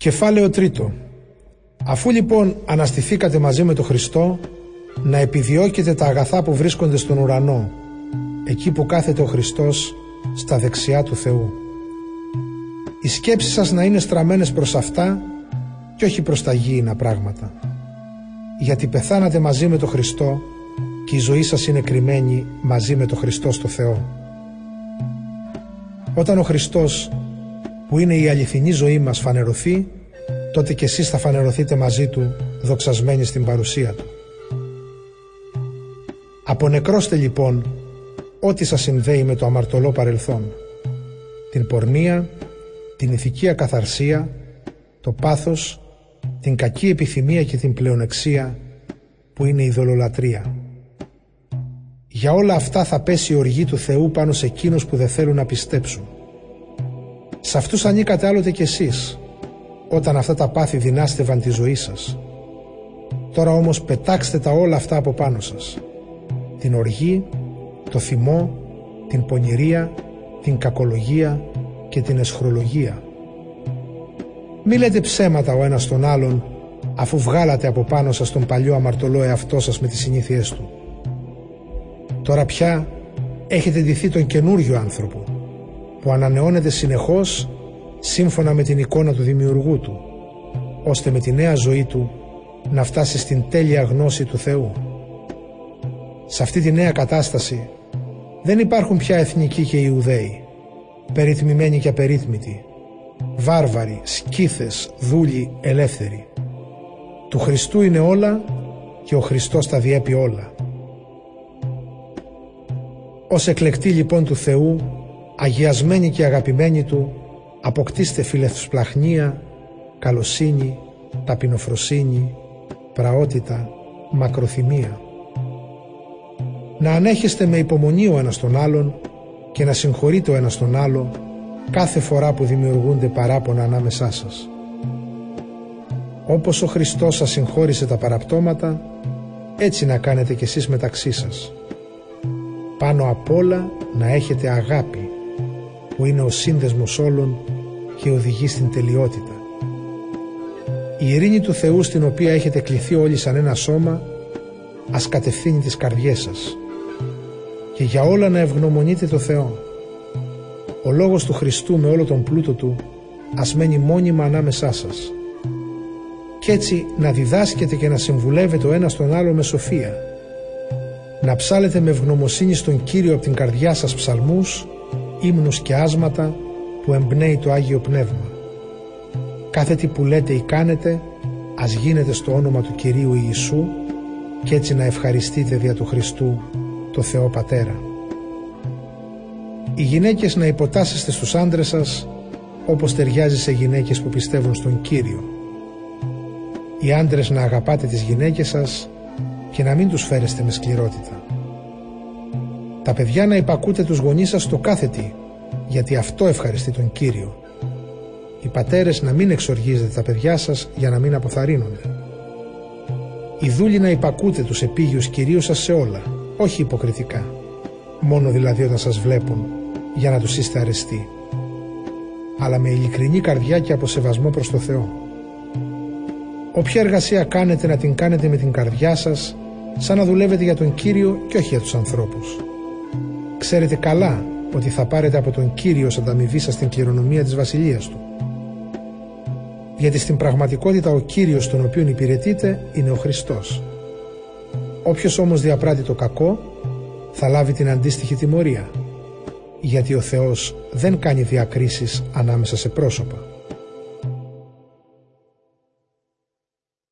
Κεφάλαιο τρίτο. Αφού λοιπόν αναστηθήκατε μαζί με τον Χριστό, να επιδιώκετε τα αγαθά που βρίσκονται στον ουρανό, εκεί που κάθεται ο Χριστός στα δεξιά του Θεού. Οι σκέψεις σας να είναι στραμμένες προς αυτά και όχι προς τα γήινα πράγματα. Γιατί πεθάνατε μαζί με τον Χριστό και η ζωή σας είναι κρυμμένη μαζί με τον Χριστό στο Θεό. Όταν ο Χριστός που είναι η αληθινή ζωή μας φανερωθεί, τότε και εσείς θα φανερωθείτε μαζί Του δοξασμένοι στην παρουσία Του. Απονεκρώστε λοιπόν ό,τι σας συνδέει με το αμαρτωλό παρελθόν, την πορνεία, την ηθική ακαθαρσία, το πάθος, την κακή επιθυμία και την πλεονεξία που είναι η δολολατρεία. Για όλα αυτά θα πέσει η οργή του Θεού πάνω σε εκείνους που δεν θέλουν να πιστέψουν. Σε αυτούς ανήκατε άλλοτε κι εσείς, όταν αυτά τα πάθη δυνάστευαν τη ζωή σας. Τώρα όμως πετάξτε τα όλα αυτά από πάνω σας. Την οργή, το θυμό, την πονηρία, την κακολογία και την εσχρολογία. Μη λέτε ψέματα ο ένας τον άλλον αφού βγάλατε από πάνω σας τον παλιό αμαρτωλό εαυτό σας με τις συνήθειές του. Τώρα πια έχετε ντυθεί τον καινούριο άνθρωπο που ανανεώνεται συνεχώς σύμφωνα με την εικόνα του δημιουργού του ώστε με τη νέα ζωή του να φτάσει στην τέλεια γνώση του Θεού. Σε αυτή τη νέα κατάσταση δεν υπάρχουν πια εθνικοί και Ιουδαίοι, περιτμημένοι και απερίθμητοι, βάρβαροι, σκύθες, δούλοι, ελεύθεροι. Του Χριστού είναι όλα και ο Χριστός τα διέπει όλα. Ως εκλεκτοί λοιπόν του Θεού, αγιασμένοι και αγαπημένοι Του, αποκτήστε φιλευσπλαχνία, καλοσύνη, ταπεινοφροσύνη, πραότητα, μακροθυμία. Να ανέχεστε με υπομονή ο ένας τον άλλον και να συγχωρείτε ο ένας τον άλλο κάθε φορά που δημιουργούνται παράπονα ανάμεσά σας. Όπως ο Χριστός σας συγχώρησε τα παραπτώματα, έτσι να κάνετε κι εσείς μεταξύ σας. Πάνω απ' όλα να έχετε αγάπη, που είναι ο σύνδεσμος όλων και οδηγεί στην τελειότητα. Η ειρήνη του Θεού στην οποία έχετε κληθεί όλοι σαν ένα σώμα, ας κατευθύνει τις καρδιές σας και για όλα να ευγνωμονείτε το Θεό. Ο λόγος του Χριστού με όλο τον πλούτο του ας μένει μόνιμα ανάμεσά σας. Κι έτσι να διδάσκετε και να συμβουλεύετε ο ένας τον άλλο με σοφία. Να ψάλετε με ευγνωμοσύνη στον Κύριο από την καρδιά σας ψαλμούς, ύμνους και άσματα που εμπνέει το Άγιο Πνεύμα. Κάθε τι που λέτε ή κάνετε, ας γίνεται στο όνομα του Κυρίου Ιησού και έτσι να ευχαριστείτε δια του Χριστού το Θεό Πατέρα. Οι γυναίκες να υποτάσσεστε στους άντρες σας όπως ταιριάζει σε γυναίκες που πιστεύουν στον Κύριο. Οι άντρες να αγαπάτε τις γυναίκες σας και να μην τους φέρεστε με σκληρότητα. Τα παιδιά να υπακούτε τους γονείς σας στο κάθε τι, γιατί αυτό ευχαριστεί τον Κύριο. Οι πατέρες να μην εξοργίζετε τα παιδιά σας για να μην αποθαρρύνονται. Οι δούλοι να υπακούτε τους επίγειους κυρίους σας σε όλα, όχι υποκριτικά. Μόνο δηλαδή όταν σας βλέπουν για να τους είστε αρεστοί. Αλλά με ειλικρινή καρδιά και αποσεβασμό προς το Θεό. Όποια εργασία κάνετε να την κάνετε με την καρδιά σας σαν να δουλεύετε για τον Κύριο και όχι για τους ανθρώπους. Ξέρετε καλά ότι θα πάρετε από τον Κύριο σαν ταμιβή σας την κληρονομία της Βασιλείας Του. Γιατί στην πραγματικότητα ο Κύριος τον οποίο υπηρετείτε είναι ο Χριστός Όποιος όμως διαπράττει το κακό θα λάβει την αντίστοιχη τιμωρία γιατί ο Θεός δεν κάνει διακρίσεις ανάμεσα σε πρόσωπα.